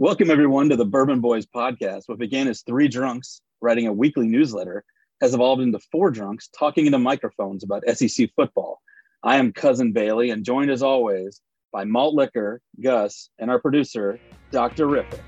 Welcome, everyone, to the Bourbon Boys podcast. What began as three drunks writing a weekly newsletter has evolved into four drunks talking into microphones about SEC football. I am Cousin Bailey and joined as always by Malt Liquor, Gus, and our producer, Dr. Ripper.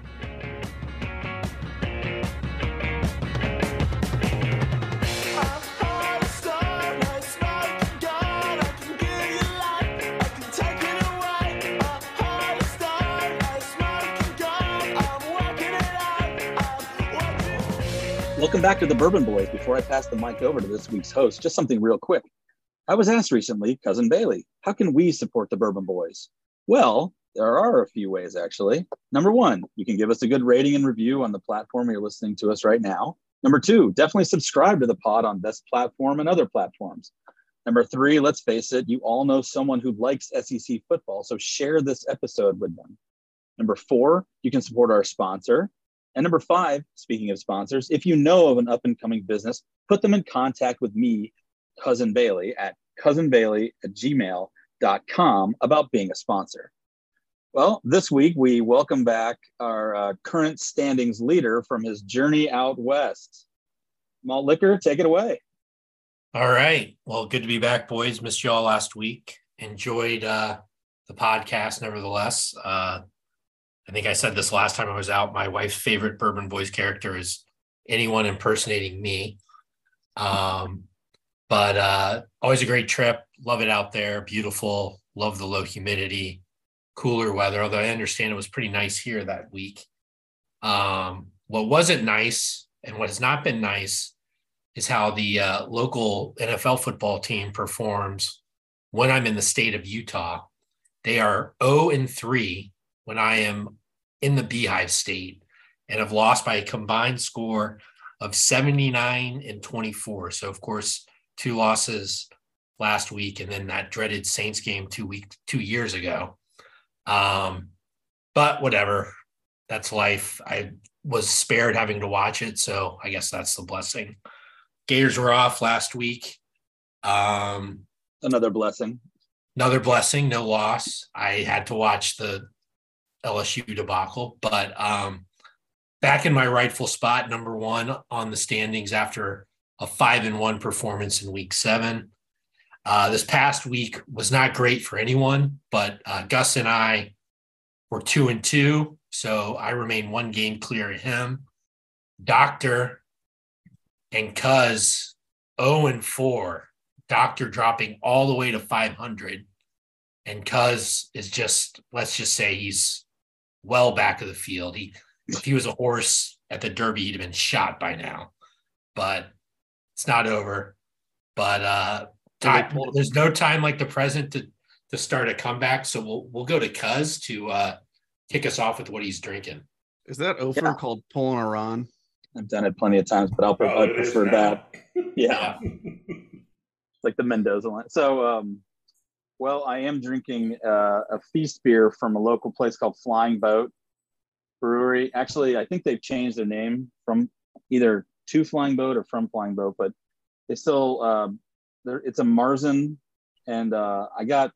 Welcome back to the Bourbon Boys. Before I pass the mic over to this week's host, just something real quick. I was asked recently, Cousin Bailey, how can we support the Bourbon Boys? Well, there are a few ways actually. Number one, you can give us a good rating and review on the platform you're listening to us right now. Number two, definitely subscribe to the pod on this platform and other platforms. Number three, let's face it, you all know someone who likes SEC football, so share this episode with them. Number four, you can support our sponsor, and number five, speaking of sponsors, if you know of an up and coming business, put them in contact with me, Cousin Bailey, at cousinbailey at gmail.com about being a sponsor. Well, this week we welcome back our uh, current standings leader from his journey out west. Malt Liquor, take it away. All right. Well, good to be back, boys. Missed y'all last week. Enjoyed uh, the podcast, nevertheless. Uh, I think I said this last time I was out. My wife's favorite Bourbon Boys character is anyone impersonating me. Um, but uh, always a great trip. Love it out there. Beautiful. Love the low humidity, cooler weather. Although I understand it was pretty nice here that week. Um, what wasn't nice and what has not been nice is how the uh, local NFL football team performs when I'm in the state of Utah. They are 0 and 3 when I am in the Beehive State and have lost by a combined score of 79 and 24. So, of course, two losses last week and then that dreaded Saints game two week two years ago. Um, but whatever, that's life. I was spared having to watch it, so I guess that's the blessing. Gators were off last week. Um, another blessing. Another blessing, no loss. I had to watch the LSU debacle, but um, back in my rightful spot, number one on the standings after a five and one performance in week seven. Uh, this past week was not great for anyone, but uh, Gus and I were two and two, so I remain one game clear of him. Doctor and Cuz 0 and 4. Doctor dropping all the way to 500. And Cuz is just, let's just say he's well back of the field. He if he was a horse at the Derby, he'd have been shot by now. But it's not over. But uh time, there's no time like the present to to start a comeback. So we'll we'll go to Cuz to uh kick us off with what he's drinking. Is that over yeah. called pulling a Ron? I've done it plenty of times, but I'll oh, I prefer that. Yeah. like the Mendoza line. So um well, I am drinking uh, a feast beer from a local place called Flying Boat Brewery. Actually, I think they've changed their name from either to Flying Boat or from Flying Boat, but they still uh, it's a Marzen, and uh, I got.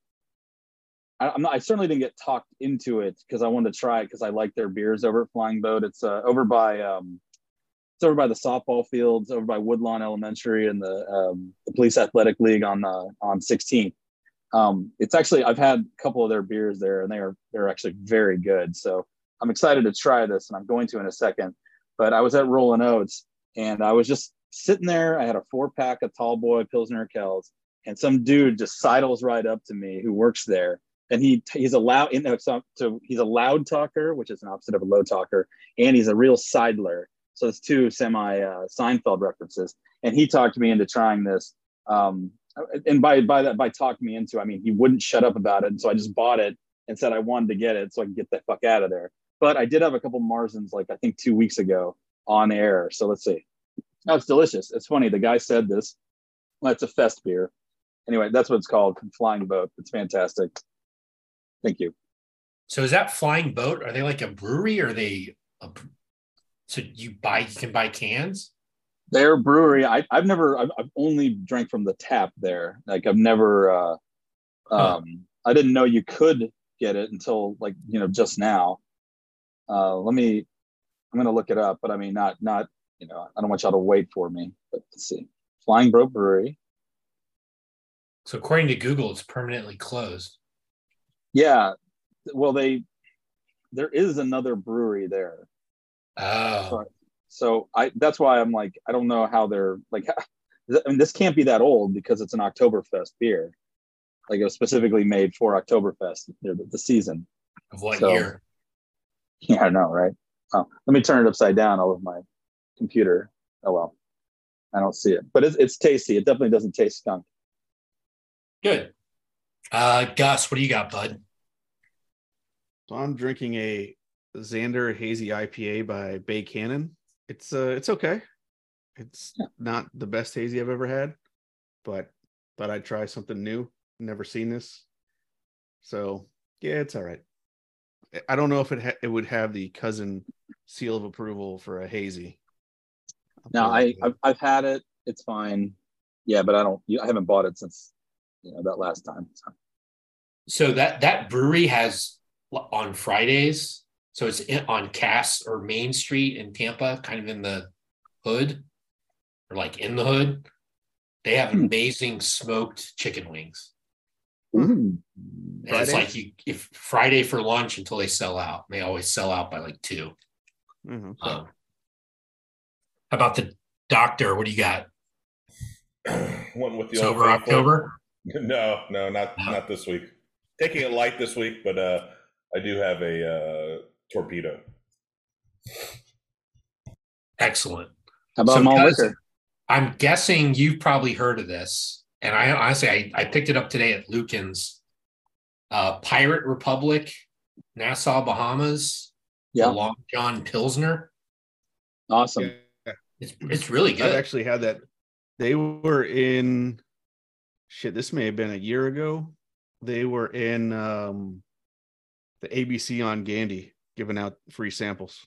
I, am not, I certainly didn't get talked into it because I wanted to try it because I like their beers over at Flying Boat. It's uh, over by um, it's over by the softball fields, over by Woodlawn Elementary and the um, the Police Athletic League on uh, on 16th um, it's actually I've had a couple of their beers there, and they are they're actually very good. So I'm excited to try this, and I'm going to in a second. But I was at Rolling Oats, and I was just sitting there. I had a four pack of Tall Boy Pilsner Kells, and some dude just sidles right up to me who works there, and he he's a loud so, so he's a loud talker, which is an opposite of a low talker, and he's a real sidler. So it's two semi uh, Seinfeld references, and he talked me into trying this. Um, and by by that by talking me into, I mean he wouldn't shut up about it, and so I just bought it and said I wanted to get it so I can get the fuck out of there. But I did have a couple Marzens like I think two weeks ago on air. So let's see. Oh, it's delicious. It's funny. The guy said this. Well, it's a fest beer. Anyway, that's what it's called. Flying Boat. It's fantastic. Thank you. So is that Flying Boat? Are they like a brewery? Or are they? A, so you buy you can buy cans? Their brewery I, have never I've, I've, only drank from the tap there like i've never uh um huh. i didn't know you could get it until like you know just now Uh, let me. I'm gonna look it up, but I mean, not not you know, I don't want y'all to wait for me, but let's see. Flying Boat Brewery. So according to Google, it's permanently closed. Yeah. Well, they there is another brewery there. Oh. So, so I that's why I'm like I don't know how they're like. I mean, this can't be that old because it's an Oktoberfest beer. Like it was specifically made for Oktoberfest, the, the season. Of what So- year? Yeah, I know, right? Oh, let me turn it upside down all of my computer. Oh well, I don't see it, but it's it's tasty. It definitely doesn't taste skunk. Good. Uh, Gus, what do you got, bud? So I'm drinking a Xander Hazy IPA by Bay Cannon. It's uh it's okay. It's Yeah. not the best hazy I've ever had, but thought I'd try something new. Never seen this. So yeah, it's all right. I- I don't know if it ha- it would have the cousin seal of approval for a hazy. I'll No, I. I've, I've had it. It's fine. Yeah, but I don't. I haven't bought it since you know that last time. So. So that that brewery has on Fridays. So it's in, on Cass or Main Street in Tampa, kind of in the hood, or like in the hood. They have Hmm. amazing smoked chicken wings. Ooh. And it's like you if Friday for lunch until they sell out. They always sell out by like two. Mhm. Um, how about the doctor? What do you got? One with the Sober old faithful. October? No, no, not No. not this week. Taking it light this week, but uh, I do have a uh, torpedo. Excellent. How about So malt Gus, liquor? I'm guessing you've probably heard of this. And I honestly I, I picked it up today at Lucan's. Uh Pirate Republic, Nassau, Bahamas, Yeah, Long John Pilsner. awesome. Yeah. It's it's really good. I've actually had that. They were in shit. This may have been a year ago. They were in um, the ABC on Gandy, giving out free samples.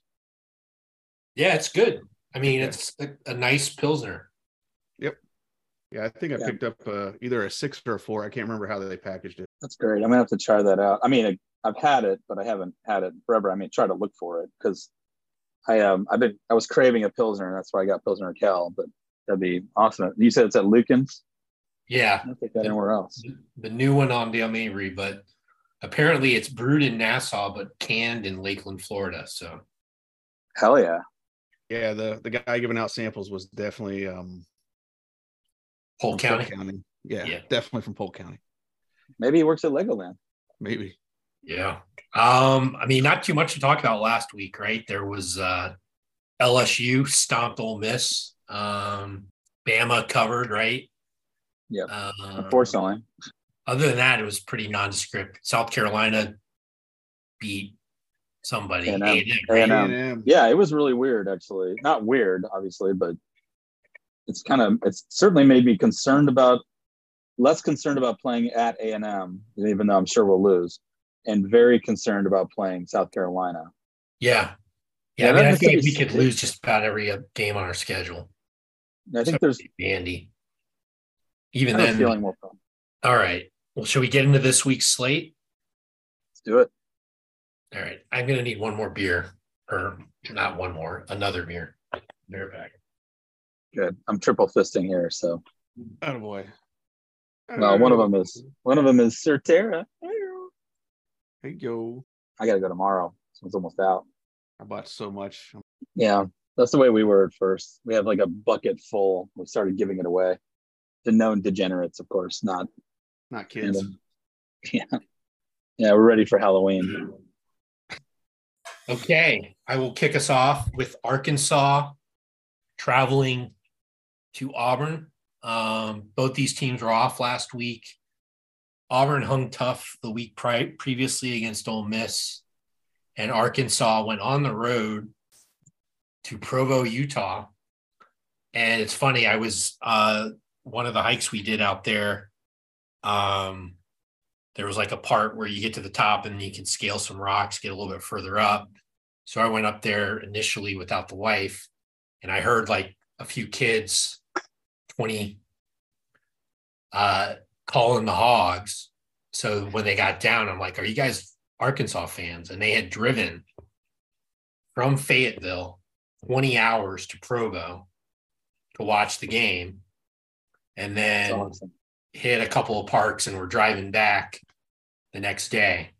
yeah, it's good. I mean, Yeah. it's a, a nice Pilsner. Yep. Yeah, I think I Yeah. picked up uh, either a six or a four. I can't remember how they packaged it. That's great. I'm gonna have to try that out. I mean, I, I've had it, but I haven't had it forever. I mean, try to look for it because I um I've been I was craving a pilsner, and that's why I got Pilsner Cal. But that'd be awesome. You said it's at Lucan's. Yeah, I'll take that anywhere else. the new one on Dale Mabry, but apparently it's brewed in Nassau but canned in Lakeland, Florida. So Hell yeah. Yeah, the the guy giving out samples was definitely um, Polk from County. Yeah, Yeah. definitely from Polk County. Maybe he works at Legoland. Maybe. Yeah. Um, I mean, not too much to talk about last week, right? There was uh LSU stomped Ole Miss. Um, Bama covered, right? Yeah. Uh, Unfortunately, other than that, it was pretty nondescript. South Carolina beat somebody. A&M. A&M, right? A&M. A&M. yeah, it was really weird. Actually, not weird, obviously, but it's kind of it's certainly made me concerned about less concerned about playing at A and M, even though I'm sure we'll lose, and very concerned about playing South Carolina. Yeah. Yeah, Yeah, I mean, I think we could lose just about every uh, game on our schedule. I think So, there's Andy. Even then, feeling we'll all right. Well, should we get into this week's slate? Let's do it. All right. I'm gonna need one more beer, or not one more, another beer. Beer back. Good. I'm triple fisting here, so Attaboy. well, one of them is one of them is Certera. Hey yo, I gotta go tomorrow. So it's almost out. I bought so much. Yeah, that's the way we were at first. We had like a bucket full. We started giving it away to known degenerates, of course, not Not kids. And, Yeah. Yeah, we're ready for Halloween. Okay. I will kick us off with Arkansas traveling to Auburn. Um, both these teams were off last week. Auburn hung tough the week pri- previously against Ole Miss, and Arkansas went on the road to Provo, Utah. And it's funny, I was uh, one of the hikes we did out there. Um, there was like a part where you get to the top and you can scale some rocks, get a little bit further up. So I went up there initially without the wife, and I heard like a few kids, 20, uh, calling the hogs. So when they got down, I'm like, Are you guys Arkansas fans? And they had driven from Fayetteville 20 hours to Provo to watch the game and then awesome. Hit a couple of parks and we're driving back the next day.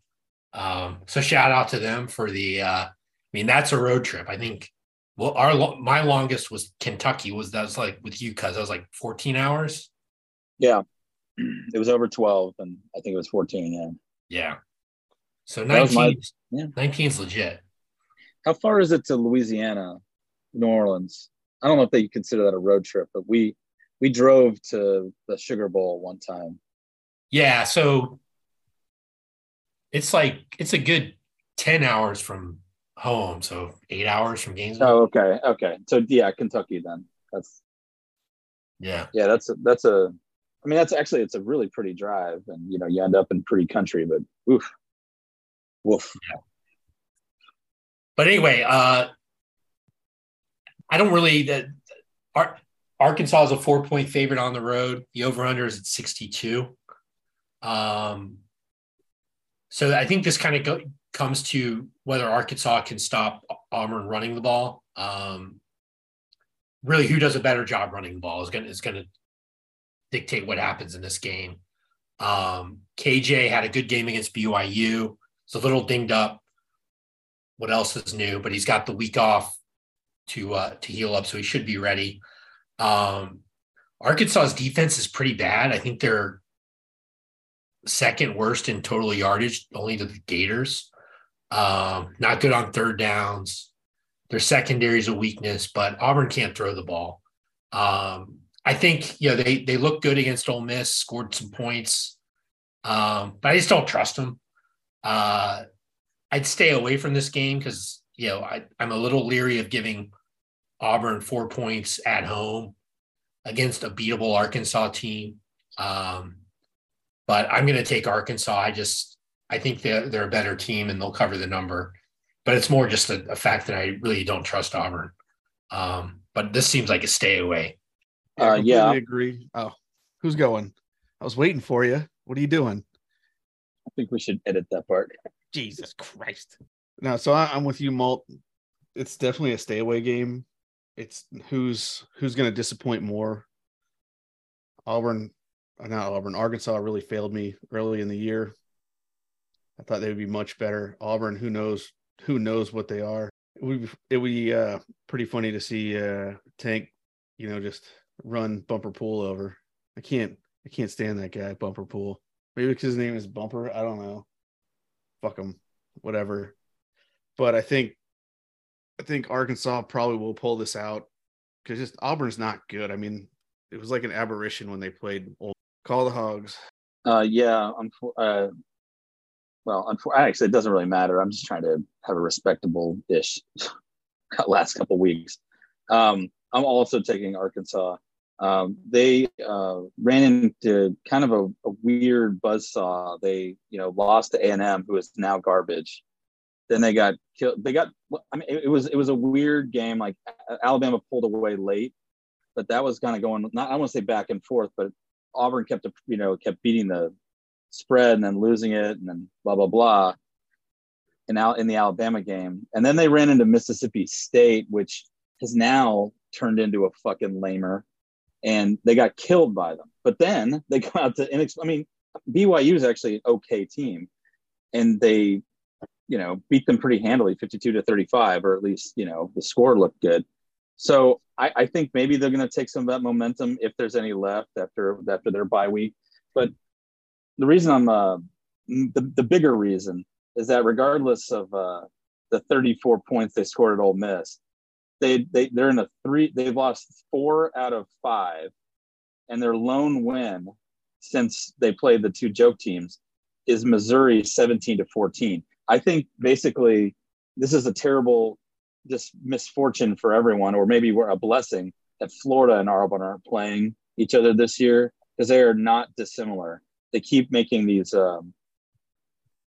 Um, so shout out to them for the uh, I mean that's a road trip. I think well our my longest was Kentucky was that was like with you cuz I was like 14 hours. Yeah. It was over 12 and I think it was 14, yeah. Yeah. So 19 my, yeah. 19 is legit. How far is it to Louisiana, New Orleans? I don't know if they consider that a road trip, but we we drove to the Sugar Bowl one time. Yeah, so it's like it's a good 10 hours from home, so 8 hours from Gainesville. Oh, okay. Okay. So yeah, Kentucky then. That's Yeah. Yeah, that's a, that's a I mean that's actually it's a really pretty drive and you know, you end up in pretty country, but oof. Woof. Yeah. But anyway, uh I don't really that Arkansas is a four point favorite on the road. The over under is at 62. Um, so I think this kind of go, comes to whether Arkansas can stop Auburn running the ball. Um, really, who does a better job running the ball is going is to dictate what happens in this game. Um, KJ had a good game against BYU. It's a little dinged up. What else is new? But he's got the week off to uh, to heal up, so he should be ready. Um, Arkansas's defense is pretty bad. I think they're second worst in total yardage, only to the Gators. Um, not good on third downs. Their secondary is a weakness, but Auburn can't throw the ball. Um, I think you know they they look good against Ole Miss, scored some points, um, but I just don't trust them. Uh, I'd stay away from this game because you know I, I'm a little leery of giving Auburn four points at home against a beatable Arkansas team. Um, but I'm going to take Arkansas. I just I think they're they're a better team and they'll cover the number. But it's more just a, a fact that I really don't trust Auburn. Um, but this seems like a stay away. Uh, yeah, I agree. Oh, who's going? I was waiting for you. What are you doing? I think we should edit that part. Jesus Christ. No, so I, I'm with you, Malt. It's definitely a stay away game it's who's who's going to disappoint more. Auburn, uh, not Auburn, Arkansas really failed me early in the year. I thought they would be much better. Auburn, who knows? Who knows what they are? It would be, it would be uh, pretty funny to see uh, Tank, you know, just run Bumper Pool over. I can't, I can't stand that guy, Bumper Pool. Maybe because his name is Bumper. I don't know. Fuck him, whatever. But I think I think Arkansas probably will pull this out because just Auburn's not good. I mean, it was like an aberration when they played. Old. Call the Hogs. Uh, yeah. I'm uh, well, actually, it doesn't really matter. I'm just trying to have a respectable ish last couple weeks. Um, I'm also taking Arkansas. Um, they uh, ran into kind of a, a weird buzzsaw. They, you know, lost to A&M, who is now garbage. Then they got killed. They got. I mean, it, was it was a weird game. Like Alabama pulled away late, but that was kind of going. Not I want to say back and forth, but Auburn kept you know kept beating the spread and then losing it and then blah blah blah. And out in the Alabama game, and then they ran into Mississippi State, which has now turned into a fucking lamer, and they got killed by them. But then they go out to. I mean, BYU is actually an okay team, and they you know, beat them pretty handily, 52 to 35, or at least, you know, the score looked good. So I, I think maybe they're going to take some of that momentum if there's any left after after their bye week. But the reason I'm uh, the, the bigger reason is that regardless of uh, the 34 points they scored at Ole Miss, they they they're in a three. They've lost four out of five, and their lone win since they played the two joke teams is Missouri 17 to 14. I think basically this is a terrible just misfortune for everyone, or maybe we're a blessing that Florida and Auburn aren't playing each other this year because they are not dissimilar. They keep making these um,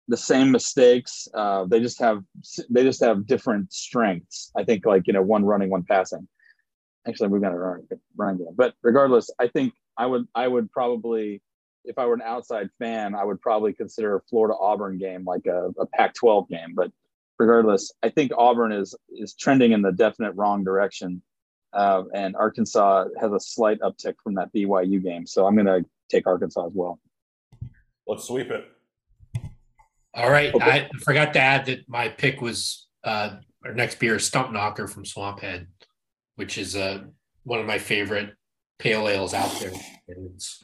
the same mistakes. Uh, they just have they just have different strengths. I think like you know one running, one passing. Actually, we've got a run, running game, but regardless, I think I would I would probably if I were an outside fan, I would probably consider a Florida Auburn game like a, a Pac 12 game. But regardless, I think Auburn is is trending in the definite wrong direction, uh, and Arkansas has a slight uptick from that BYU game. So I'm going to take Arkansas as well. Let's sweep it. All right. Okay. I forgot to add that my pick was uh, our next beer, Stump Knocker from Swamphead, which is uh, one of my favorite pale ales out there. And it's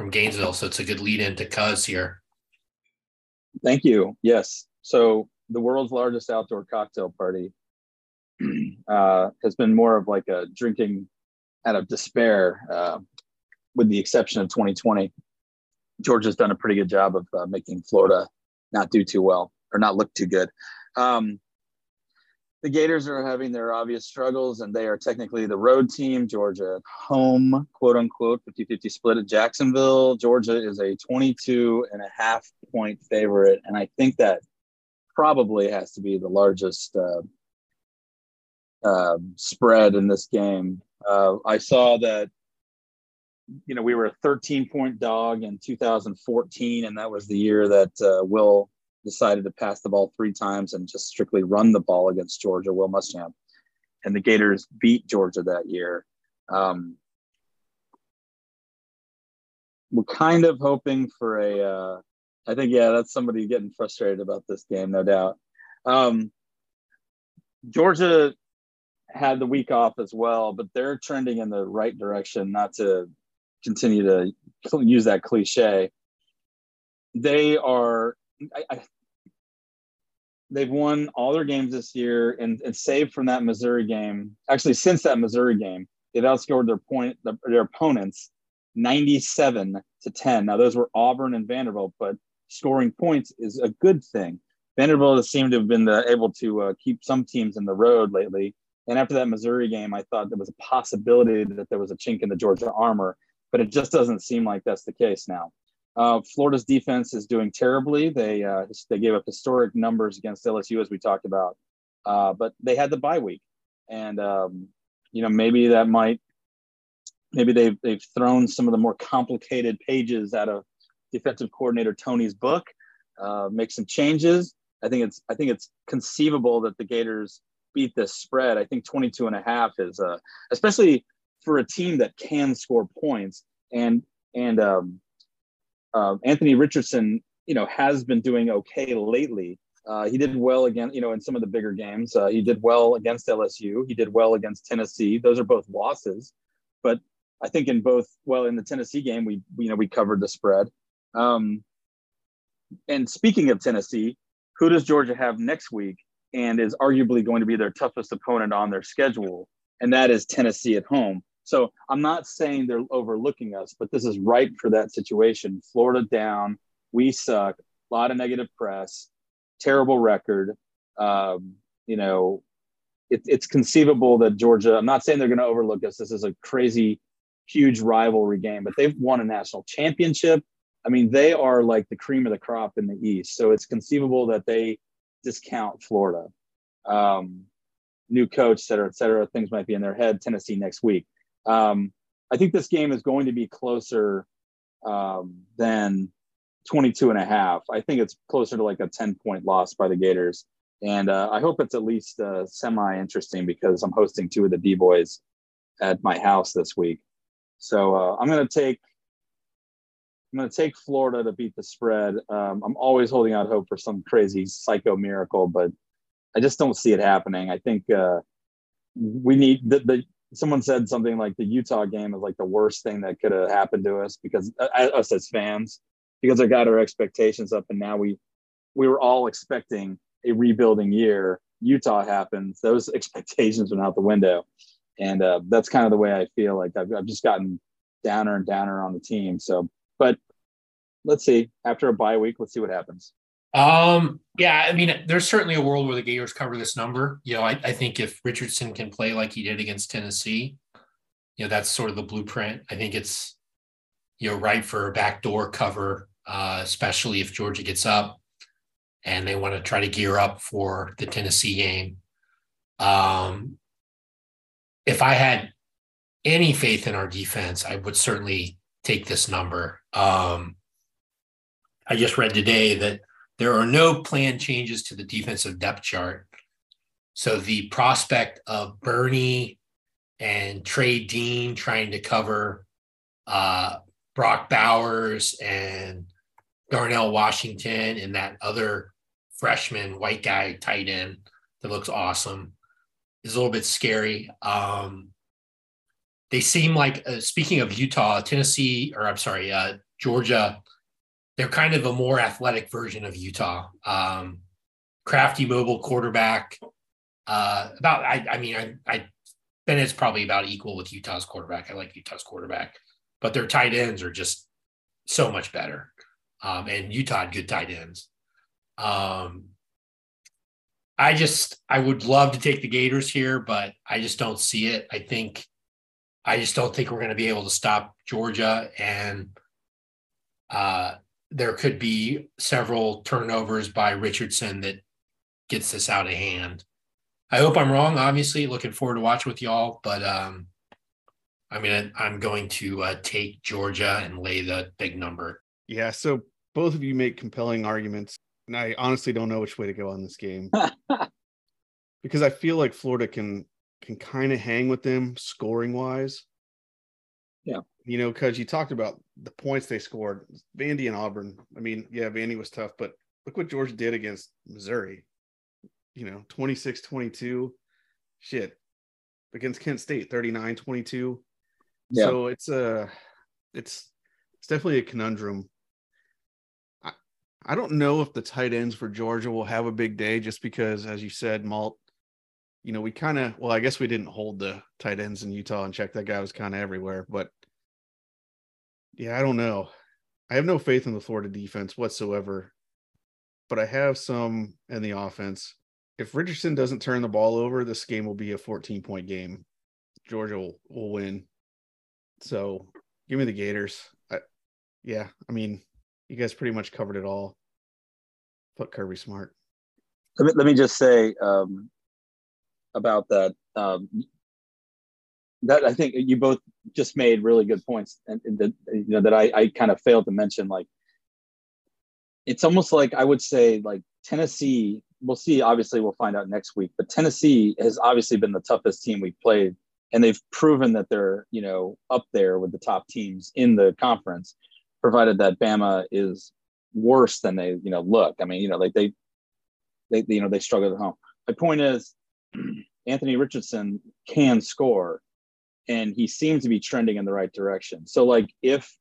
from Gainesville, so it's a good lead into Cuz here. Thank you. Yes. So the world's largest outdoor cocktail party uh, has been more of like a drinking out of despair, uh, with the exception of 2020. Georgia's done a pretty good job of uh, making Florida not do too well or not look too good. Um, the Gators are having their obvious struggles, and they are technically the road team. Georgia at home, quote unquote, 50 50 split at Jacksonville. Georgia is a 22 and a half point favorite. And I think that probably has to be the largest uh, uh, spread in this game. Uh, I saw that, you know, we were a 13 point dog in 2014, and that was the year that uh, Will decided to pass the ball three times and just strictly run the ball against Georgia, Will Muschamp. And the Gators beat Georgia that year. Um, we're kind of hoping for a uh, I think yeah, that's somebody getting frustrated about this game, no doubt. Um, Georgia had the week off as well, but they're trending in the right direction. Not to continue to use that cliche, they are. I, I, they've won all their games this year, and, and saved from that Missouri game. Actually, since that Missouri game, they've outscored their point their opponents 97 to 10. Now those were Auburn and Vanderbilt, but scoring points is a good thing. Vanderbilt has seemed to have been the, able to uh, keep some teams in the road lately. And after that Missouri game, I thought there was a possibility that there was a chink in the Georgia armor, but it just doesn't seem like that's the case now. Uh, Florida's defense is doing terribly. They uh, they gave up historic numbers against LSU as we talked about, uh, but they had the bye week, and um, you know maybe that might maybe they've they've thrown some of the more complicated pages out of defensive coordinator Toney's book, uh, make some changes. I think it's I think it's conceivable that the Gators beat this spread. I think 22 and a half is uh, especially for a team that can score points and and um, uh, Anthony Richardson, you know, has been doing okay lately. Uh, he did well again, you know, in some of the bigger games. Uh, he did well against LSU. He did well against Tennessee. Those are both losses, but I think in both, well, in the Tennessee game, we you know we covered the spread. Um, and speaking of Tennessee, who does Georgia have next week and is arguably going to be their toughest opponent on their schedule? And that is Tennessee at home. So I'm not saying they're overlooking us, but this is ripe for that situation. Florida down, we suck, a lot of negative press, terrible record. Um, you know, it, it's conceivable that Georgia, I'm not saying they're going to overlook us. This is a crazy, huge rivalry game, but they've won a national championship. I mean, they are like the cream of the crop in the East. So it's conceivable that they discount Florida. Um, new coach, et cetera, et cetera. Things might be in their head. Tennessee next week. Um, I think this game is going to be closer um, than 22 and a half. I think it's closer to like a 10 point loss by the Gators. And uh, I hope it's at least uh, semi interesting because I'm hosting two of the D boys at my house this week. So uh, I'm going to take I'm going to take Florida to beat the spread. Um, I'm always holding out hope for some crazy psycho miracle, but I just don't see it happening. I think uh, we need the, the. Someone said something like the Utah game is like the worst thing that could have happened to us because uh, us as fans, because I got our expectations up, and now we we were all expecting a rebuilding year. Utah happens; those expectations went out the window, and uh, that's kind of the way I feel. Like I've, I've just gotten downer and downer on the team. So but let's see. After a bye week, let's see what happens. Um, yeah, I mean, there's certainly a world where the Gators cover this number. You know, I, I think if Richardson can play like he did against Tennessee, you know, that's sort of the blueprint. I think it's, you know, right for a backdoor cover, uh, especially if Georgia gets up and they want to try to gear up for the Tennessee game. Um, if I had any faith in our defense, I would certainly take this number. Um, I just read today that there are no planned changes to the defensive depth chart. So the prospect of Bernie and Trey Dean trying to cover uh, Brock Bowers and Darnell Washington and that other freshman white guy tight end that looks awesome is a little bit scary. Um, they seem like, uh, speaking of Utah, Tennessee, or I'm sorry, uh, Georgia, they're kind of a more athletic version of Utah. Um, crafty mobile quarterback. Uh, about, I, I mean, I, I, Bennett's probably about equal with Utah's quarterback. I like Utah's quarterback, but their tight ends are just so much better. Um, and Utah had good tight ends. Um, I just I would love to take the Gators here, but I just don't see it. I think I just don't think we're going to be able to stop Georgia, and uh, there could be several turnovers by Richardson that gets this out of hand. I hope I'm wrong. Obviously, looking forward to watch with y'all, but um, I mean, I'm going to uh, take Georgia and lay the big number. Yeah. So both of you make compelling arguments, and I honestly don't know which way to go on this game because I feel like Florida can can kind of hang with them scoring wise. Yeah. You know, because you talked about the points they scored, Vandy and Auburn. I mean, yeah, Vandy was tough, but look what Georgia did against Missouri. You know, 26 22. Shit. Against Kent State, 39 22. Yeah. So it's a, it's, it's definitely a conundrum. I, I don't know if the tight ends for Georgia will have a big day just because, as you said, Malt, you know, we kind of, well, I guess we didn't hold the tight ends in Utah and check that guy was kind of everywhere. But yeah, I don't know. I have no faith in the Florida defense whatsoever, but I have some in the offense. If Richardson doesn't turn the ball over, this game will be a 14 point game. Georgia will, will win. So give me the Gators. I, yeah, I mean, you guys pretty much covered it all. Put Kirby Smart. Let me, let me just say, um, about that. Um, that I think you both just made really good points, and, and that you know that I, I kind of failed to mention. Like, it's almost like I would say like Tennessee. We'll see. Obviously, we'll find out next week. But Tennessee has obviously been the toughest team we've played, and they've proven that they're you know up there with the top teams in the conference, provided that Bama is worse than they you know look. I mean, you know, like they they you know they struggle at home. My point is Anthony Richardson can score, and he seems to be trending in the right direction. So, like, if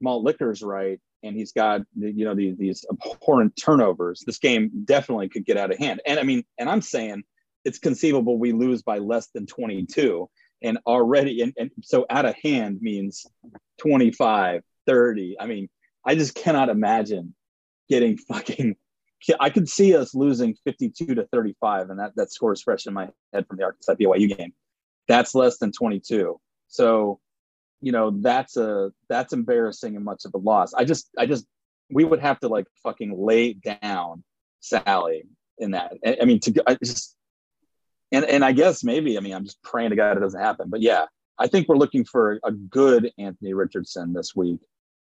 Malt Liquor's right, and he's got you know these these abhorrent turnovers, this game definitely could get out of hand. And I mean, and I'm saying it's conceivable we lose by less than 22 and already and, and so out of hand means 25 30 i mean i just cannot imagine getting fucking I could see us losing 52 to 35, and that, that score is fresh in my head from the Arkansas BYU game. That's less than 22. So, you know, that's a that's embarrassing and much of a loss. I just I just we would have to like fucking lay down Sally in that. I, I mean, to I just and and I guess maybe I mean I'm just praying to God it doesn't happen. But yeah, I think we're looking for a good Anthony Richardson this week.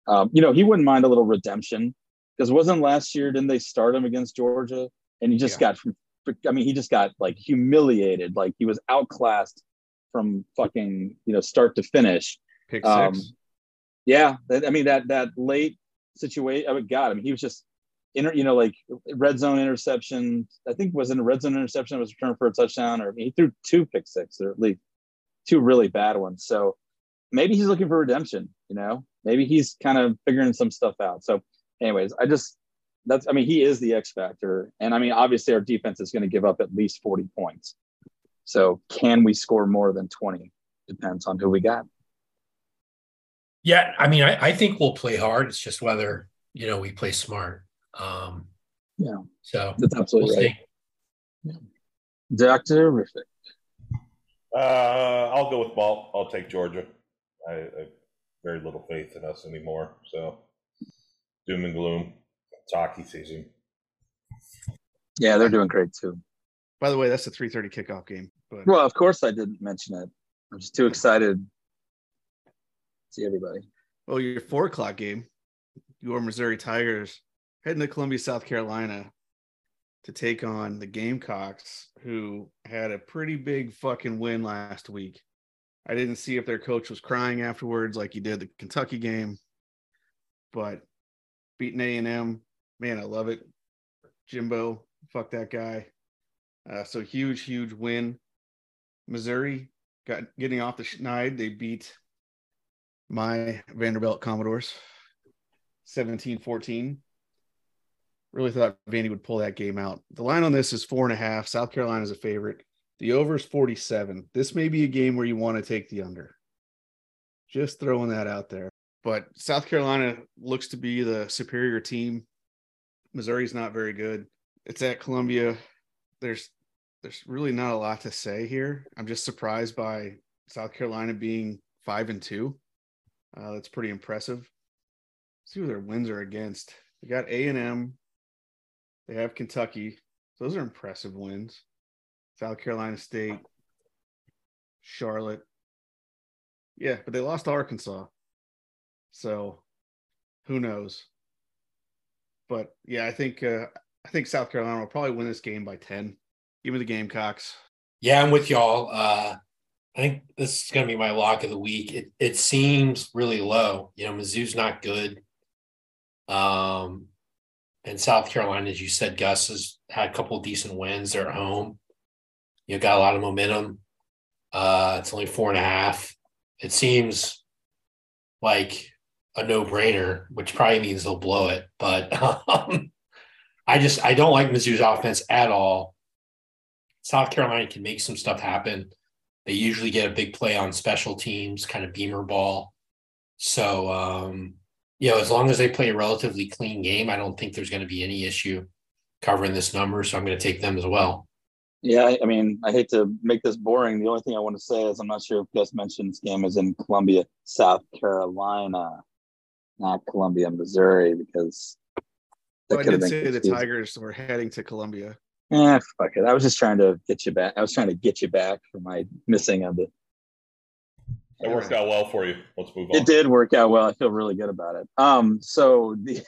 Um, you know, he wouldn't mind a little redemption because wasn't last year didn't they start him against Georgia and he just yeah. got I mean he just got like humiliated like he was outclassed from fucking you know start to finish. Pick um, six. Yeah, I mean that that late situation. I mean, God, I mean he was just inter, you know like red zone interception. I think was in a red zone interception. It was returned for a touchdown, or I mean, he threw two pick six, or at least two really bad ones. So maybe he's looking for redemption. You know, maybe he's kind of figuring some stuff out. So anyways, I just that's I mean he is the X factor, and I mean obviously our defense is going to give up at least forty points. So can we score more than twenty? Depends on who we got. Yeah, I mean I, I think we'll play hard. It's just whether you know we play smart. Um, yeah. So that's absolutely we'll right. Yeah. Doctor Terrific. Uh, I'll go with Ball. I'll take Georgia. I, I very little faith in us anymore. So doom and gloom. It's hockey season. Yeah, they're doing great too. By the way, that's a 3:30 kickoff game. But... Well, of course I didn't mention it. I'm just too excited to see everybody. Well, your four o'clock game, your Missouri Tigers heading to Columbia, South Carolina to take on the Gamecocks, who had a pretty big fucking win last week. I didn't see if their coach was crying afterwards like he did the Kentucky game, but beating A and M, man, I love it. Jimbo, fuck that guy. Uh, so huge, huge win. Missouri got getting off the schneid. They beat my Vanderbilt Commodores 17 14 really thought Vandy would pull that game out. The line on this is four and a half. South Carolina is a favorite. The over is 47. This may be a game where you want to take the under. Just throwing that out there. But South Carolina looks to be the superior team. Missouri's not very good. It's at Columbia. There's there's really not a lot to say here. I'm just surprised by South Carolina being five and two. Uh, that's pretty impressive. Let's see who their wins are against. They got A and M, they have Kentucky. Those are impressive wins. South Carolina State, Charlotte. Yeah, but they lost to Arkansas. So who knows? But yeah, I think uh, I think South Carolina will probably win this game by 10. Give me the Gamecocks. Yeah, I'm with y'all. Uh, I think this is going to be my lock of the week. It it seems really low. You know, Mizzou's not good. Um, and South Carolina, as you said, Gus has had a couple decent wins. They're at home. You know, got a lot of momentum. Uh, it's only four and a half. It seems like a no-brainer, which probably means they'll blow it. But um, I just I don't like Mizzou's offense at all. South Carolina can make some stuff happen. They usually get a big play on special teams, kind of beamer ball. So um, you know, as long as they play a relatively clean game, I don't think there's going to be any issue covering this number. So I'm going to take them as well. Yeah, I, I mean, I hate to make this boring. The only thing I want to say is I'm not sure if Gus mentioned this game is in Columbia, South Carolina, not Columbia, Missouri, because well, I did say confusing. the Tigers were heading to Columbia. Yeah, fuck it. I was just trying to get you back. I was trying to get you back for my missing of it. It worked out well for you. Let's move on. It did work out well. I feel really good about it. Um, so the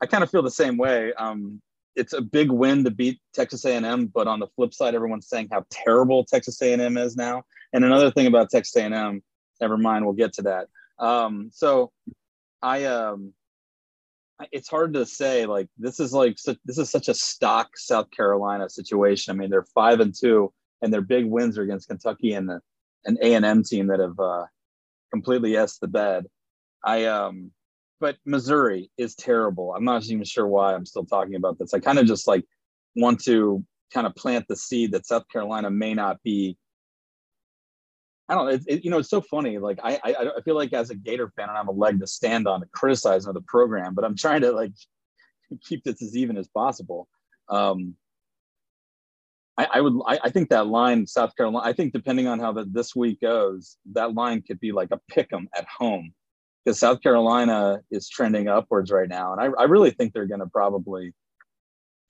I kind of feel the same way. Um, it's a big win to beat Texas A&M, but on the flip side, everyone's saying how terrible Texas A&M is now. And another thing about Texas A&M, never mind, we'll get to that. Um, so I, um, it's hard to say. Like this is like this is such a stock South Carolina situation. I mean, they're five and two, and their big wins are against Kentucky and the an A and M team that have uh, completely s the bed. I um, but Missouri is terrible. I'm not even sure why I'm still talking about this. I kind of just like want to kind of plant the seed that South Carolina may not be. I don't know. It, it, you know, it's so funny. Like I, I, I feel like as a Gator fan, I don't have a leg to stand on to criticize the program, but I'm trying to like keep this as even as possible. Um, I, I would I, I, think that line South Carolina. I think depending on how the, this week goes, that line could be like a pick 'em at home because South Carolina is trending upwards right now, and I, I really think they're going to probably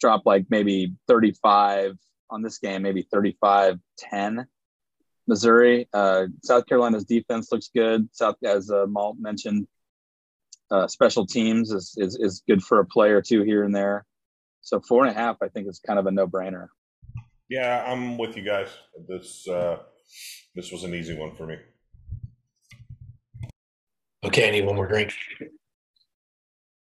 drop like maybe 35 on this game, maybe 35 10. Missouri, uh, South Carolina's defense looks good. South, as uh, Malt mentioned, uh, special teams is, is is good for a play or two here and there. So four and a half, I think, is kind of a no brainer. Yeah, I'm with you guys. This uh, this was an easy one for me. Okay, I need one more drink.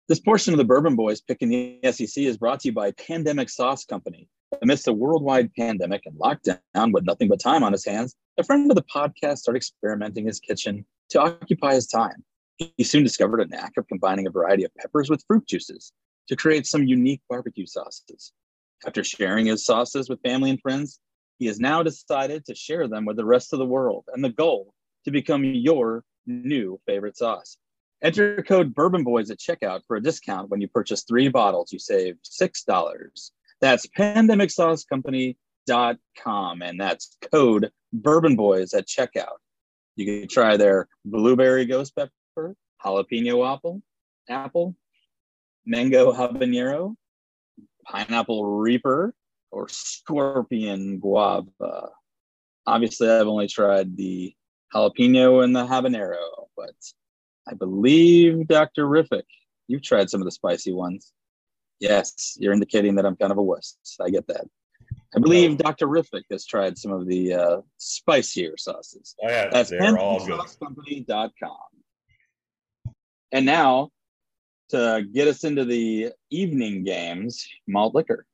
This portion of the Bourbon Boys picking the SEC is brought to you by Pandemic Sauce Company. Amidst a worldwide pandemic and lockdown with nothing but time on his hands, a friend of the podcast started experimenting in his kitchen to occupy his time. He soon discovered a knack of combining a variety of peppers with fruit juices to create some unique barbecue sauces. After sharing his sauces with family and friends, he has now decided to share them with the rest of the world and the goal to become your new favorite sauce. Enter code Bourbon Boys at checkout for a discount when you purchase three bottles. You save $6. That's pandemicsaucecompany.com and that's code Bourbon Boys at checkout. You can try their blueberry ghost pepper, jalapeno apple, apple, mango habanero, pineapple reaper or scorpion guava. Obviously, I've only tried the jalapeno and the habanero, but I believe Dr. Riffick You've tried some of the spicy ones. Yes, you're indicating that I'm kind of a wuss. I get that. I believe Dr. Riffick has tried some of the uh, spicier sauces. I have. That's They're all good. PentonSauceCompany.com. And now, to get us into the evening games, malt liquor.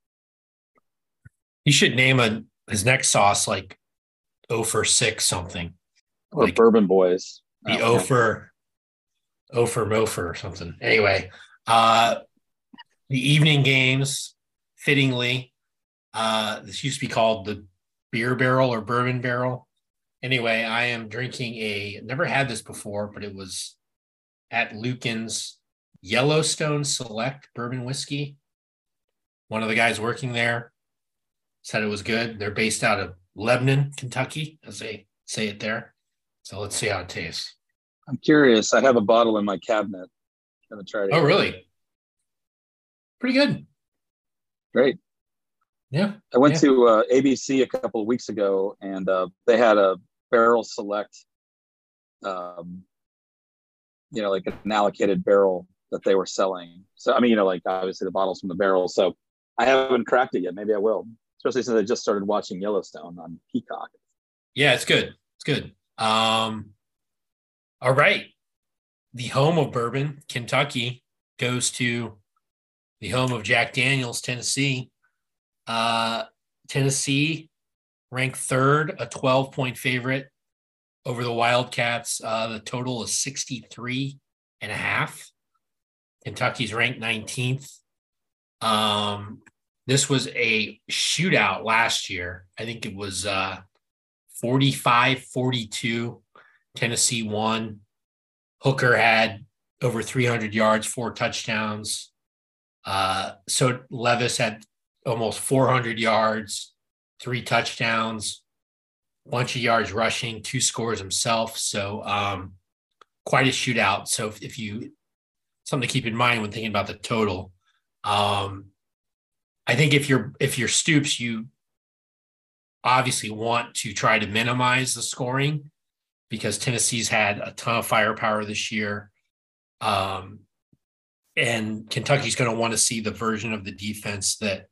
You should name a his next sauce like O for six something. Or Like- Bourbon Boys. The Oh, O for O for Mofer or something. Anyway, uh the evening games, fittingly, uh this used to be called the beer barrel or bourbon barrel. Anyway, I am drinking a never had this before, but it was at Lucan's Yellowstone Select bourbon whiskey. One of the guys working there said it was good. They're based out of Lebanon, Kentucky, as they say it there. So let's see how it tastes. I'm curious. I have a bottle in my cabinet. Gonna try it. Oh, really? Pretty good. Great. Yeah. I went Yeah. to uh, ABC a couple of weeks ago, and uh, they had a barrel select, um, you know, like an allocated barrel that they were selling. So I mean, you know, like obviously the bottles from the barrel. So I haven't cracked it yet. Maybe I will, especially since I just started watching Yellowstone on Peacock. Yeah, it's good. It's good. Um, all right. The home of bourbon, Kentucky, goes to the home of Jack Daniels, Tennessee. Uh, Tennessee ranked third, a 12 point favorite over the Wildcats. Uh, the total is 63 and a half. Kentucky's ranked 19th. Um, this was a shootout last year. I think it was uh, 45 42. Tennessee won. Hooker had over 300 yards, four touchdowns. Uh, so Levis had almost 400 yards, three touchdowns, bunch of yards rushing, two scores himself. So um, quite a shootout. So if, if you something to keep in mind when thinking about the total, um, I think if you're if you're Stoops, you obviously want to try to minimize the scoring because Tennessee's had a ton of firepower this year. Um, and Kentucky's going to want to see the version of the defense that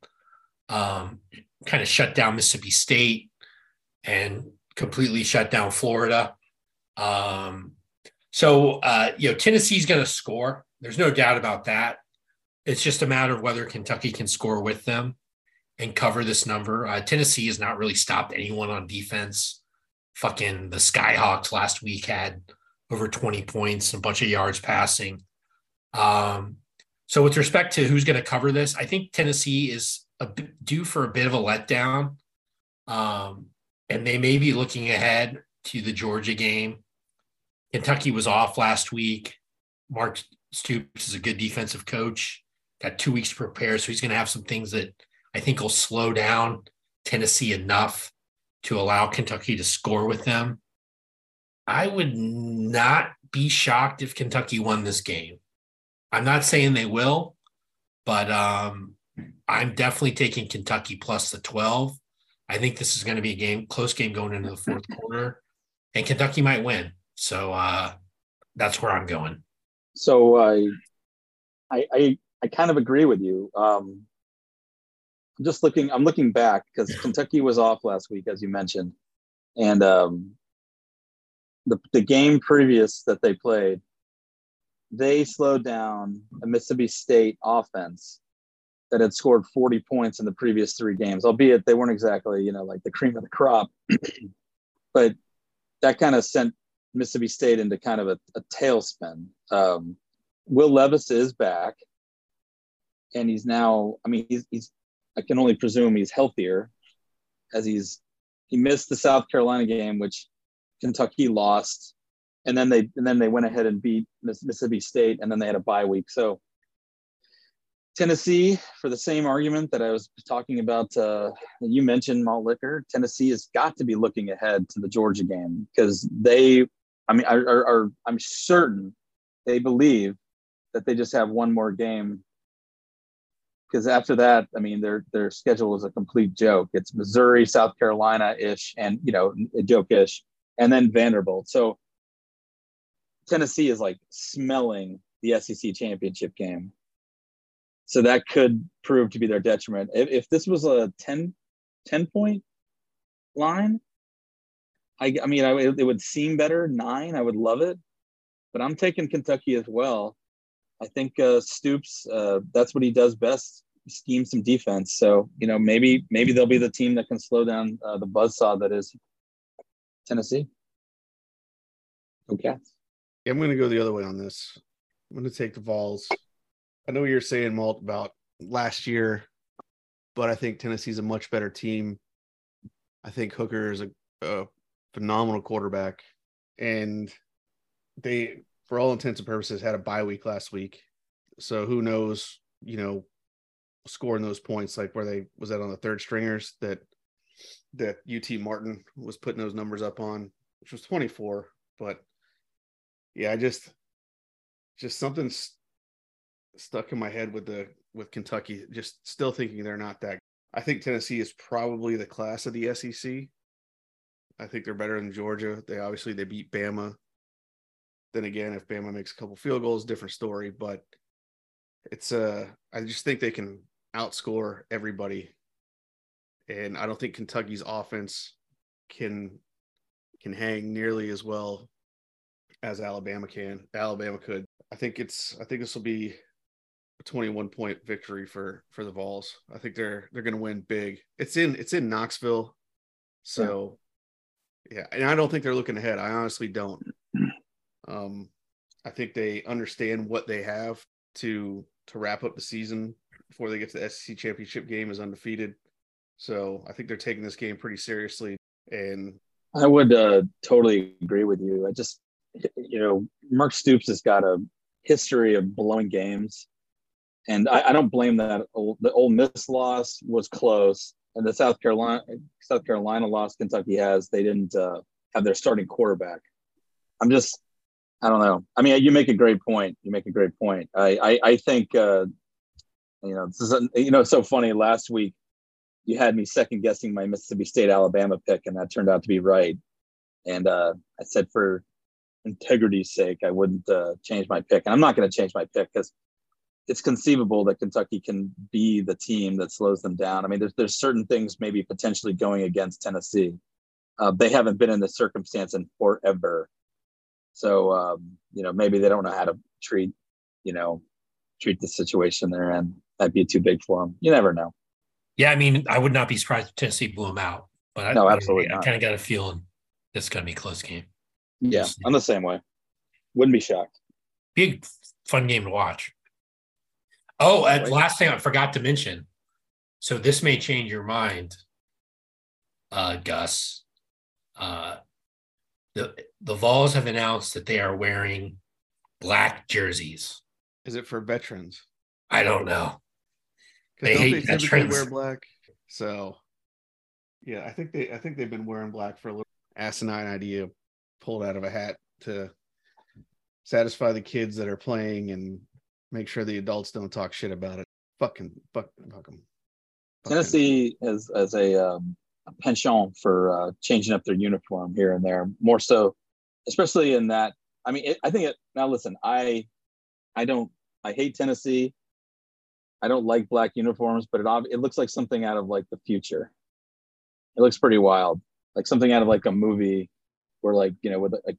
um, kind of shut down Mississippi State and completely shut down Florida. Um, so, uh, you know, Tennessee's going to score. There's no doubt about that. It's just a matter of whether Kentucky can score with them and cover this number. Uh, Tennessee has not really stopped anyone on defense. Fucking the Skyhawks last week had over 20 points, a bunch of yards passing. Um, so with respect to who's going to cover this, I think Tennessee is a due for a bit of a letdown. Um, and they may be looking ahead to the Georgia game. Kentucky was off last week. Mark Stoops is a good defensive coach. Got two weeks to prepare, so he's going to have some things that I think will slow down Tennessee enough to allow Kentucky to score with them. I would not be shocked if Kentucky won this game. I'm not saying they will, but um, I'm definitely taking Kentucky plus the 12. I think this is going to be a game, close game going into the fourth quarter, and Kentucky might win. So uh, that's where I'm going. So I, I, I, I kind of agree with you. Um, I'm just looking. I'm looking back because Kentucky was off last week, as you mentioned, and um, the the game previous that they played, they slowed down a Mississippi State offense that had scored 40 points in the previous three games, albeit they weren't exactly you know like the cream of the crop, but that kind of sent Mississippi State into kind of a, a tailspin. Um, Will Levis is back, and he's now. I mean, he's he's. I can only presume he's healthier, as he's he missed the South Carolina game, which Kentucky lost, and then they and then they went ahead and beat Mississippi State, and then they had a bye week. So Tennessee, for the same argument that I was talking about, uh, you mentioned malt liquor. Tennessee has got to be looking ahead to the Georgia game because they, I mean, are, are, are I'm certain they believe that they just have one more game. Because after that, I mean, their their schedule is a complete joke. It's Missouri, South Carolina ish, and you know, joke ish, and then Vanderbilt. So Tennessee is like smelling the SEC championship game. So that could prove to be their detriment. If, if this was a 10, 10 point line, I, I mean, I, it would seem better. Nine, I would love it, but I'm taking Kentucky as well. I think uh, Stoops, uh, that's what he does best, scheme some defense. So you know, maybe maybe they'll be the team that can slow down uh, the buzzsaw that is Tennessee. Okay. Yeah, I'm going to go the other way on this. I'm going to take the Vols. I know you're saying Malt about last year, but I think Tennessee's a much better team. I think Hooker is a, a phenomenal quarterback, and they, for all intents and purposes, had a bye week last week. So who knows, you know, scoring those points like where they was that on the third stringers that that UT Martin was putting those numbers up on, which was 24. But yeah, I just just something st- stuck in my head with the with Kentucky. Just still thinking they're not that. I think Tennessee is probably the class of the SEC. I think they're better than Georgia. They obviously they beat Bama. Then again, if Bama makes a couple field goals, different story. But it's uh I just think they can outscore everybody. And I don't think Kentucky's offense can can hang nearly as well as Alabama can. Alabama could. I think it's I think this will be a 21 point victory for for the Vols. I think they're they're going to win big. It's in it's in Knoxville. So yeah, and I don't think they're looking ahead. I honestly don't. Um I think they understand what they have to to wrap up the season before they get to the SEC championship game is undefeated. So I think they're taking this game pretty seriously. And I would uh, totally agree with you. I just, you know, Mark Stoops has got a history of blowing games, and I, I don't blame that. The Ole Miss loss was close, and the South Carolina South Carolina loss Kentucky has. They didn't uh, have their starting quarterback. I'm just, I don't know. I mean, you make a great point. You make a great point. I I, I think uh, you know, this is a, you know, so funny. Last week, you had me second guessing my Mississippi State Alabama pick, and that turned out to be right. And uh, I said, for integrity's sake, I wouldn't uh, change my pick. And I'm not going to change my pick because it's conceivable that Kentucky can be the team that slows them down. I mean, there's there's certain things maybe potentially going against Tennessee. Uh, they haven't been in this circumstance in forever, so um, you know maybe they don't know how to treat you know treat the situation they're in. That'd be too big for them. You never know. Yeah, I mean, I would not be surprised if Tennessee blew them out, but I, no, absolutely I, I kind of got a feeling it's going to be a close game. Yeah, I'm the same way. Wouldn't be shocked. Big fun game to watch. Oh, and last thing I forgot to mention. So this may change your mind, uh, Gus. Uh, the the Vols have announced that they are wearing black jerseys. Is it for veterans? I don't know. They hate they typically wear black. So yeah, I think they I think they've been wearing black for a little asinine idea pulled out of a hat to satisfy the kids that are playing and make sure the adults don't talk shit about it. Fucking fuck, fuck them. Tennessee has as a, um, a penchant for uh, changing up their uniform here and there, more so, especially in that. I mean, it, I think it. Now, listen, I, I don't. I hate Tennessee. I don't like black uniforms, but it it looks like something out of like the future. It looks pretty wild, like something out of like a movie, where like you know with a, a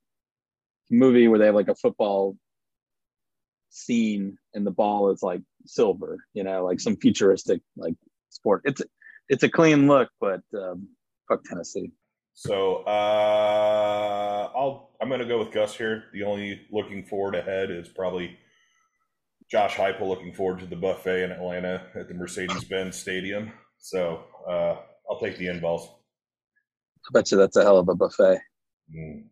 movie where they have like a football scene and the ball is like silver, you know, like some futuristic like sport. It's it's a clean look, but um, fuck Tennessee. So uh, I'll I'm going to go with Gus here. The only looking forward ahead is probably Josh Heupel looking forward to the buffet in Atlanta at the Mercedes-Benz Stadium. So uh, I'll take the Vols. I bet you that's a hell of a buffet. Mm.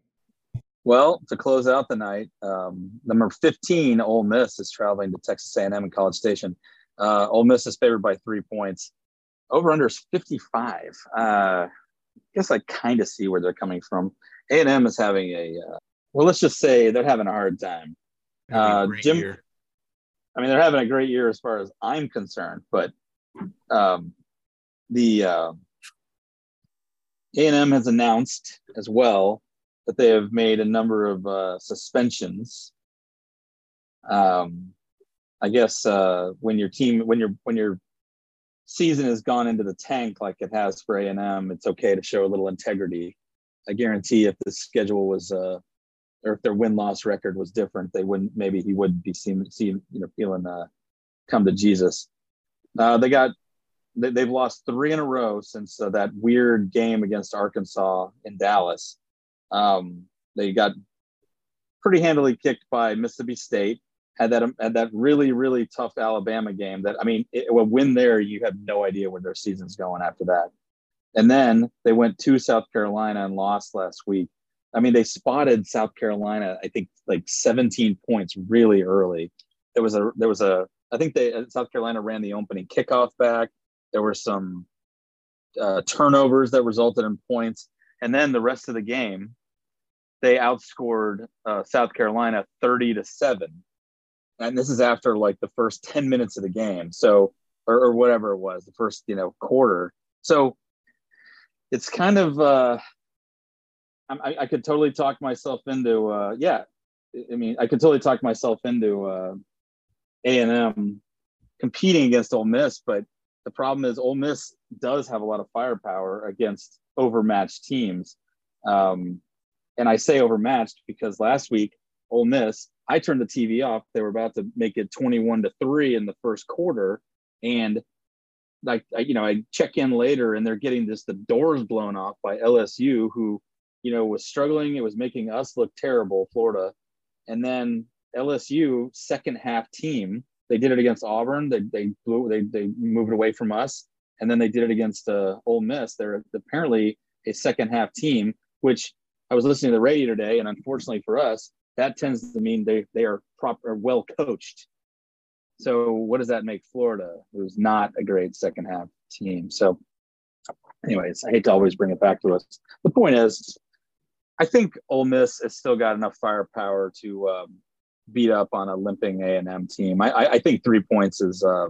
Well, to close out the night, um, number 15, Ole Miss is traveling to Texas A&M in College Station. Uh, Ole Miss is favored by three points. Over under is 55. Uh, I guess I kind of see where they're coming from. A&M is having a, uh, well, let's just say they're having a hard time. Uh, Jim, year. I mean, they're having a great year as far as I'm concerned, but um, the uh, A&M has announced as well that they have made a number of uh, suspensions um, I guess uh, when your team when your when your season has gone into the tank like it has for A and M, it's okay to show a little integrity. I guarantee if the schedule was uh, or if their win loss record was different, they wouldn't. Maybe he wouldn't be seen, seen you know, feeling uh, come to Jesus. Uh, they got they, have lost three in a row since uh, that weird game against Arkansas in Dallas. Um, they got pretty handily kicked by Mississippi State. Had that had that really really tough Alabama game. That I mean, it, a win there, you have no idea where their season's going after that. And then they went to South Carolina and lost last week. I mean, they spotted South Carolina, I think, like 17 points really early. There was a there was a I think they South Carolina ran the opening kickoff back. There were some uh, turnovers that resulted in points, and then the rest of the game, they outscored uh, South Carolina 30 to seven. And this is after like the first 10 minutes of the game, so or, or whatever it was, the first you know quarter. So it's kind of uh, I, I could totally talk myself into uh, yeah. I mean, I could totally talk myself into uh, A and M competing against Ole Miss, but the problem is Ole Miss does have a lot of firepower against overmatched teams. Um, and I say overmatched because last week, Ole Miss, I turned the TV off. They were about to make it 21 to three in the first quarter. And like, you know, I check in later and they're getting just the doors blown off by LSU, who, you know, was struggling. It was making us look terrible, Florida. And then LSU, second half team, they did it against Auburn. They they blew they they moved away from us, and then they did it against uh, Ole Miss. They're apparently a second half team, which I was listening to the radio today, and unfortunately for us, that tends to mean they they are proper well coached. So what does that make Florida, who's not a great second half team? So, anyways, I hate to always bring it back to us. The point is, I think Ole Miss has still got enough firepower to um, beat up on a limping A and M team. I, I, think three points is uh,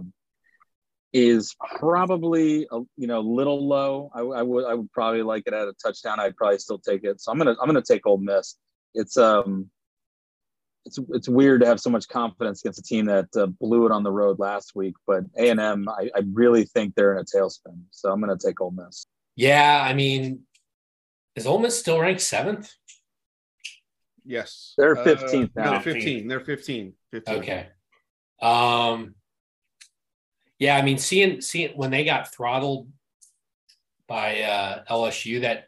is probably a, you know a little low. I, I, would I would probably like it at a touchdown. I'd probably still take it. So I'm gonna I'm gonna take Ole Miss. It's um it's it's weird to have so much confidence against a team that uh, blew it on the road last week, but A and M I, I really think they're in a tailspin. So I'm gonna take Ole Miss. Yeah, I mean, is Ole Miss still ranked seventh? Yes. They're 15th uh, now. They're 15. They're 15. 15. Okay. Um yeah, I mean seeing seeing when they got throttled by uh LSU that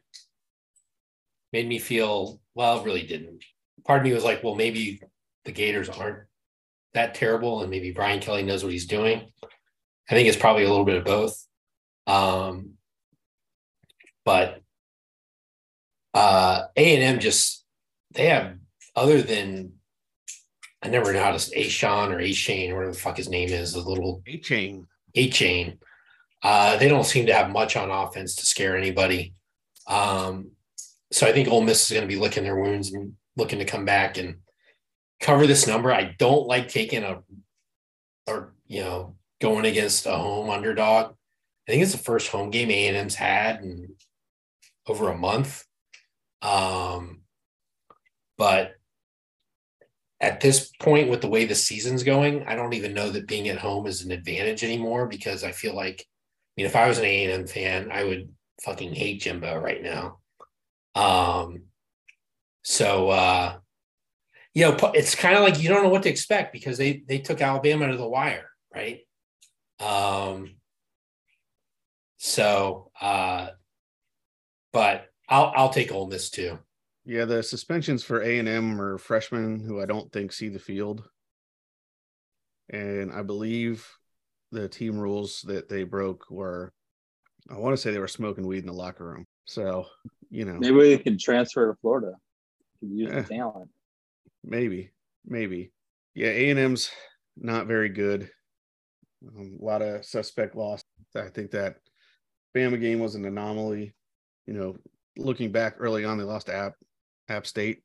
made me feel well, really didn't. Part of me was like, well, maybe the Gators aren't that terrible and maybe Brian Kelly knows what he's doing. I think it's probably a little bit of both. Um but uh A&M just they have other than I never know how to say Sean or A Shane or whatever the fuck his name is, the little Achane. A chain. Uh, they don't seem to have much on offense to scare anybody. Um, so I think Ole Miss is going to be licking their wounds and looking to come back and cover this number. I don't like taking a or you know going against a home underdog. I think it's the first home game A and M's had in over a month. Um, but at this point, with the way the season's going, I don't even know that being at home is an advantage anymore because I feel like, I mean, if I was an A&M fan, I would fucking hate Jimbo right now. Um, so, uh, you know, it's kind of like you don't know what to expect because they they took Alabama to the wire, right? Um, so, uh, but I'll I'll take Ole Miss too. Yeah, the suspensions for A and M are freshmen who I don't think see the field, and I believe the team rules that they broke were, I want to say they were smoking weed in the locker room. So you know, maybe they can transfer to Florida. Use the talent. Maybe, maybe. Yeah, A and M's not very good. Um, a lot of suspect loss. I think that Bama game was an anomaly. You know, looking back early on, they lost to App App State,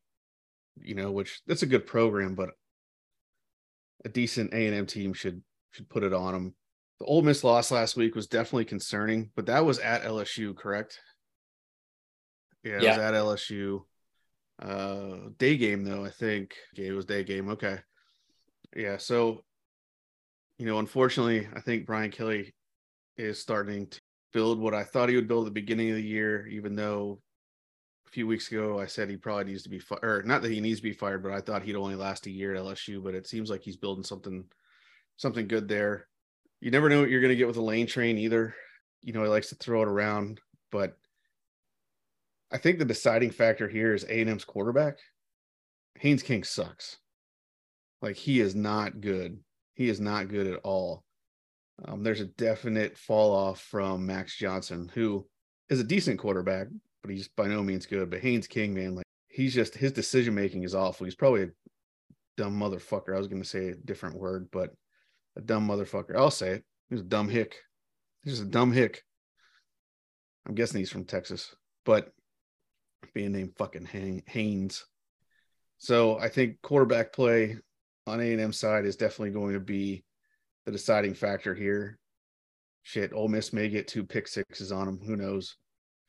you know, which that's a good program, but a decent A and M team should should put it on them. The Ole Miss loss last week was definitely concerning, but that was at LSU, correct? Yeah, it yeah. was at LSU. Uh, day game though, I think. Okay, it was day game. Okay. Yeah. So, you know, unfortunately, I think Brian Kelly is starting to build what I thought he would build at the beginning of the year, even though few weeks ago I said he probably needs to be fired. Not that he needs to be fired, but I thought he'd only last a year at LSU. But it seems like he's building something, something good there. You never know what you're going to get with a lane train either. You know, he likes to throw it around, but I think the deciding factor here is A&M's quarterback. Haynes King sucks. Like he is not good. He is not good at all. Um, there's a definite fall off from Max Johnson, who is a decent quarterback, but he's by no means good. But Haynes King, man, like he's just his decision making is awful. He's probably a dumb motherfucker. I was going to say a different word, but a dumb motherfucker. I'll say it. He's a dumb hick. He's just a dumb hick. I'm guessing he's from Texas, but being named fucking Haynes. So I think quarterback play on A and M side is definitely going to be the deciding factor here. Shit, Ole Miss may get two pick sixes on him. Who knows?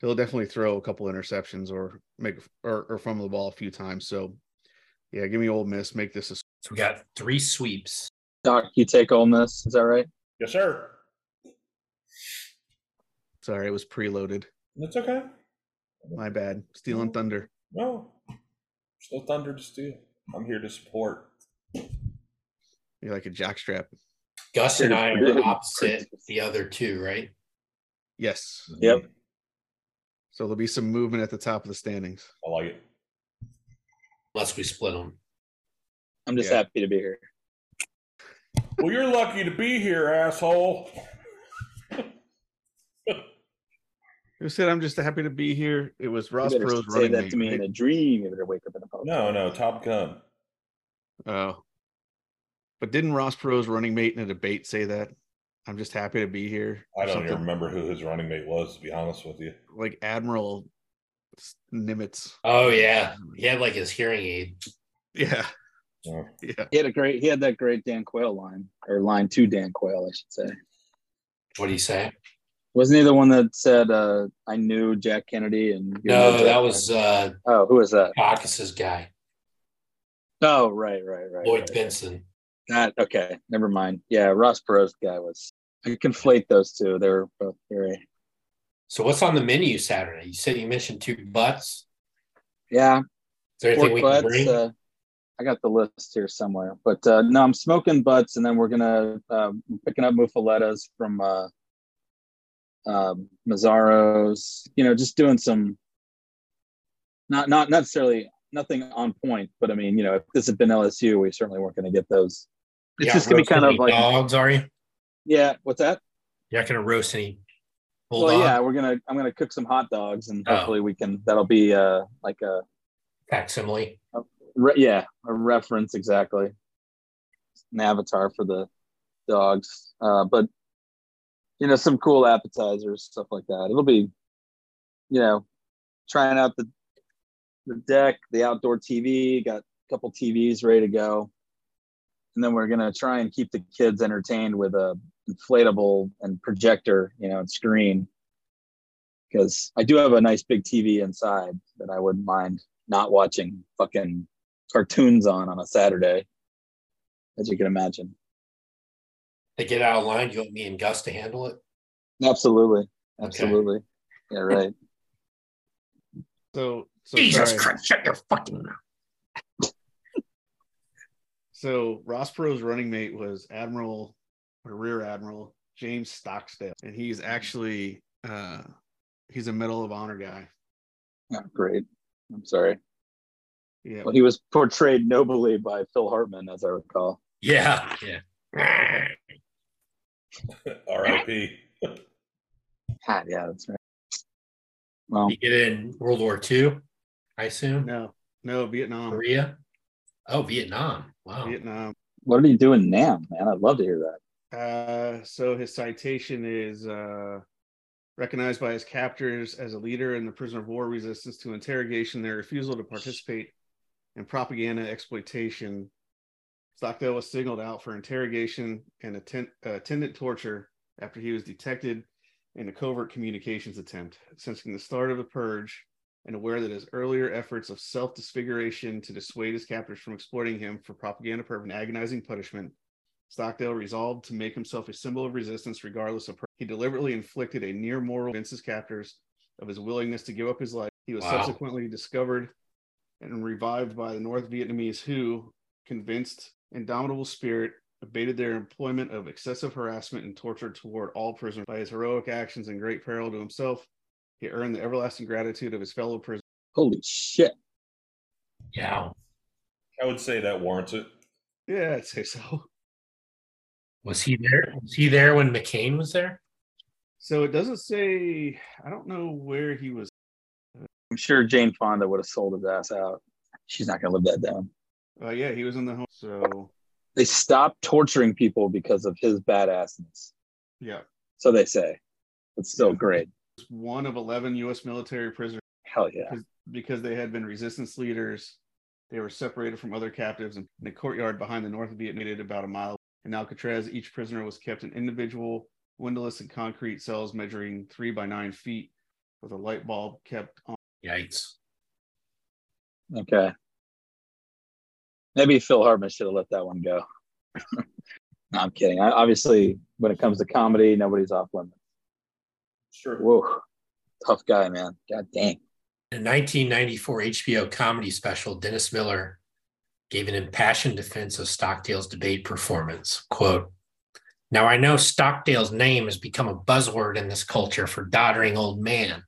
He'll definitely throw a couple interceptions or make or, or fumble the ball a few times. So, yeah, give me Ole Miss. Make this a. So we got three sweeps. Doc, you take Ole Miss. Is that right? Yes, sir. Sorry, it was preloaded. That's okay. My bad. Stealing thunder. No, still thunder to steal. I'm here to support. You're like a jockstrap. Gus and I are opposite the other two, right? Yes. Yep. So there'll be some movement at the top of the standings. I like it. Unless we split them. I'm just Yeah. happy to be here. Well, you're lucky to be here, asshole. Who said I'm just happy to be here? It was You Ross better Pro's say running that mate. to me in a dream. You better wake up in a pub. No, no, Top Gun. Oh. But didn't Ross Perot's running mate in a debate say that? I'm just happy to be here. I don't even remember who his running mate was, to be honest with you. Like Admiral Nimitz. Oh yeah. He had like his hearing aid. Yeah. Oh. Yeah. He had a great. He had that great Dan Quayle line, or line to Dan Quayle, I should say. What do you say? Wasn't he the one that said, uh, "I knew Jack Kennedy"? And No, that was uh Oh, who was that? Caucus's guy, Oh, right, right, right. Lloyd right. Bentsen. That okay. Never mind. Yeah, Ross Perot's guy was. I conflate those two. They were both very. So what's on the menu Saturday? You said you mentioned two butts. Yeah, Is there anything we can bring? Uh, I got the list here somewhere, but uh, no, I'm smoking butts, and then we're gonna uh, picking up muffalettas from uh, um, Mazzaro's. You know, just doing some. Not not necessarily nothing on point, but I mean, you know, if this had been LSU, we certainly weren't going to get those. It's just gonna be kind of like, dogs, are you? yeah. What's that? You're not gonna roast any Well, yeah, we're gonna. I'm gonna cook some hot dogs, and Oh. hopefully we can. That'll be uh like a facsimile. re- yeah a reference exactly, an avatar for the dogs. Uh, but you know, some cool appetizers, stuff like that. It'll be, you know, trying out the the deck, the outdoor TV. Got a couple TVs ready to go, and then we're gonna try and keep the kids entertained with a inflatable and projector, you know, and screen. Because I do have a nice big TV inside that I wouldn't mind not watching fucking cartoons on on a Saturday, as you can imagine. They get out of line. You want me and Gus to handle it? Absolutely, Okay. absolutely. Yeah, right. So so sorry. shut your fucking mouth. So Ross Perot's running mate was Admiral or Rear Admiral James Stockdale, and he's actually uh he's a Medal of Honor guy. Oh, great. I'm sorry. Yeah. Well, he was portrayed nobly by Phil Hartman, as I recall. Yeah. Yeah. R.I.P. Ah, yeah, that's right. Well, You get in World War II, I assume. No, no, Vietnam. Korea. Oh, Vietnam. Wow. Vietnam. what did he do in Nam, man? I'd love to hear that. Uh, so his citation is uh, recognized by his captors as a leader in the prisoner of war resistance to interrogation, their refusal to participate in propaganda exploitation. Stockdale was signaled out for interrogation and atten- uh, attendant torture after he was detected in a covert communications attempt. Since the start of the purge, and aware that his earlier efforts of self disfiguration to dissuade his captors from exploiting him for propaganda purpose and agonizing punishment, Stockdale resolved to make himself a symbol of resistance regardless of. He deliberately inflicted a near moral against his captors of his willingness to give up his life. He was Wow. subsequently discovered and revived by the North Vietnamese who, convinced indomitable spirit, abated their employment of excessive harassment and torture toward all prisoners. By his heroic actions and great peril to himself, he earned the everlasting gratitude of his fellow prisoners. Holy shit. Yeah. I would say that warrants it. Yeah, I'd say so. Was he there? Was he there when McCain was there? So it doesn't say, I don't know where he was. I'm sure Jane Fonda would have sold his ass out. She's not going to live that down. Uh, yeah, he was in the home. So, They stopped torturing people because of his badassness. yeah, So they say. It's still great. He's one of 11 U.S. military prisoners Hell yeah. because they had been resistance leaders. They were separated from other captives in the courtyard behind the North Vietnamese, about a mile. In Alcatraz, each prisoner was kept in individual windowless and concrete cells measuring three by nine feet with a light bulb kept on. Yikes. Okay. Maybe Phil Hartman should have let that one go. no, I'm kidding. I, obviously, when it comes to comedy, nobody's off limits. Sure. Whoa. Tough guy, man. God dang. In a 1994 HBO comedy special, Dennis Miller gave an impassioned defense of Stockdale's debate performance. Quote, Now I know Stockdale's name has become a buzzword in this culture for doddering old man.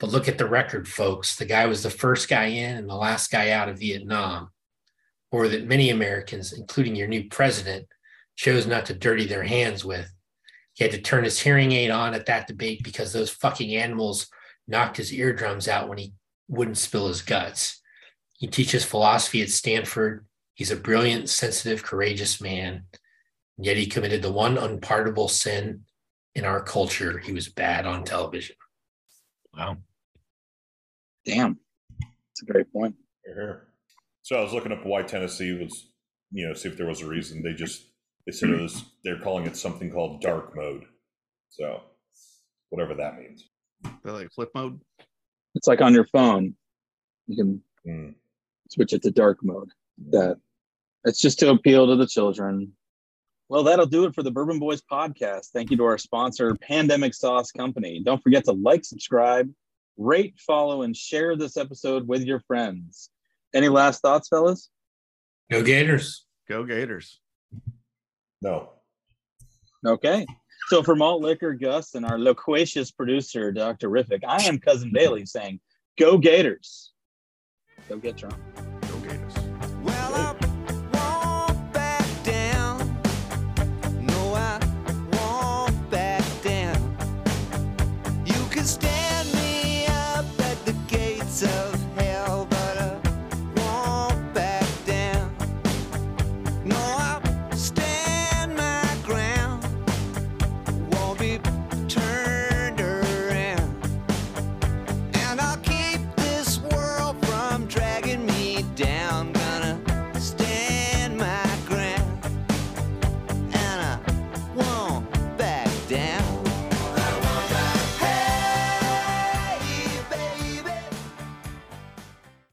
But look at the record, folks. The guy was the first guy in and the last guy out of Vietnam. Or that many Americans, including your new president, chose not to dirty their hands with. He had to turn his hearing aid on at that debate because those fucking animals knocked his eardrums out when he wouldn't spill his guts. He teaches philosophy at Stanford. He's a brilliant, sensitive, courageous man. Yet he committed the one unpardonable sin in our culture. He was bad on television. Wow. Damn. That's a great point. Here. So I was looking up why Tennessee was, you know, see if there was a reason. They just they said it was they're calling it something called dark mode. So whatever that means. They're like flip mode. It's like on your phone. You can Hmm. switch it to dark mode. That it's just to appeal to the children. Well, that'll do it for the Bourbon Boys podcast. Thank you to our sponsor, Pandemic Sauce Company. Don't forget to like, subscribe, rate, follow, and share this episode with your friends. Any last thoughts, fellas? Go Gators. Go Gators. No. Okay. So for Malt Liquor, Gus, and our loquacious producer, Dr. Riffick, I am Cousin Bailey saying, Go Gators. Go get drunk. Go Gators. Well, I